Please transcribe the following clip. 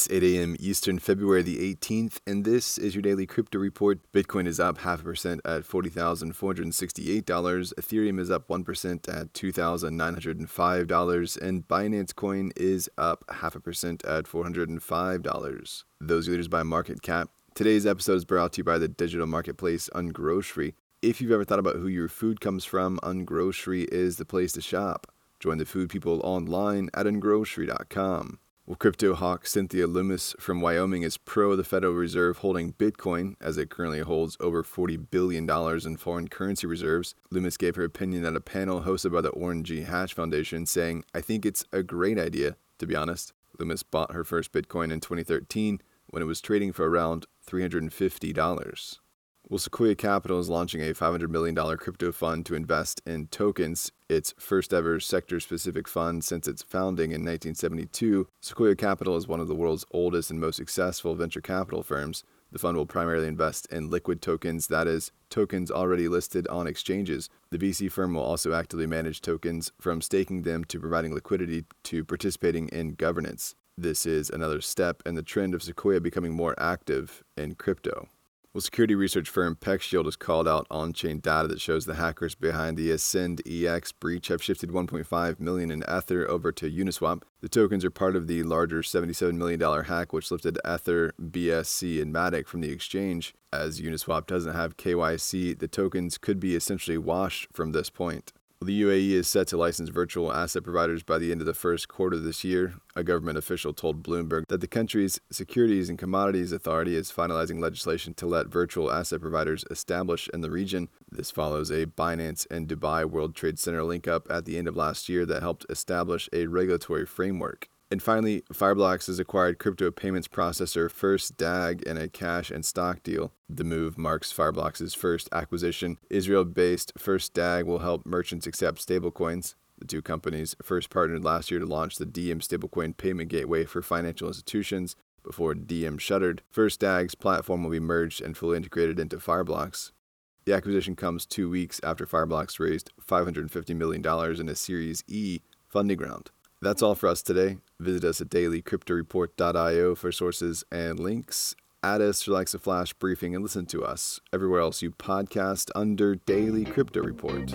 It's 8 a.m. Eastern, February the 18th, and this is your daily crypto report. Bitcoin is up half a percent at $40,468. Ethereum is up 1% at $2,905. And Binance Coin is up half a percent at $405. Those leaders by market cap. Today's episode is brought to you by the digital marketplace Ungrocery. If you've ever thought about who your food comes from, Ungrocery is the place to shop. Join the food people online at ungrocery.com. Well, crypto hawk Cynthia Lummis from Wyoming is pro the Federal Reserve holding Bitcoin, as it currently holds over $40 billion in foreign currency reserves. Lummis gave her opinion at a panel hosted by the Orrin G. Hatch Foundation, saying, I think it's a great idea, to be honest. Lummis bought her first Bitcoin in 2013 when it was trading for around $350. Well, Sequoia Capital is launching a $500 million crypto fund to invest in tokens, its first ever sector specific fund since its founding in 1972. Sequoia Capital is one of the world's oldest and most successful venture capital firms. The fund will primarily invest in liquid tokens, that is, tokens already listed on exchanges. The VC firm will also actively manage tokens from staking them to providing liquidity to participating in governance. This is another step in the trend of Sequoia becoming more active in crypto. Well, security research firm PeckShield has called out on-chain data that shows the hackers behind the AscendEX breach have shifted 1.5 million in Ether over to Uniswap. The tokens are part of the larger $77 million hack which lifted Ether, BSC, and Matic from the exchange. As Uniswap doesn't have KYC, the tokens could be essentially washed from this point. The UAE is set to license virtual asset providers by the end of the first quarter this year. A government official told Bloomberg that the country's Securities and Commodities Authority is finalizing legislation to let virtual asset providers establish in the region. This follows a Binance and Dubai World Trade Center link up at the end of last year that helped establish a regulatory framework. And finally, Fireblocks has acquired crypto payments processor First DAG in a cash and stock deal. The move marks Fireblocks' first acquisition. Israel based First DAG will help merchants accept stablecoins. The two companies first partnered last year to launch the Diem stablecoin payment gateway for financial institutions. Before Diem shuttered, First DAG's platform will be merged and fully integrated into Fireblocks. The acquisition comes two weeks after Fireblocks raised $550 million in a Series E funding round. That's all for us today. Visit us at dailycryptoreport.io for sources and links. Add us likes a flash briefing and listen to us everywhere else you podcast under Daily Crypto Report.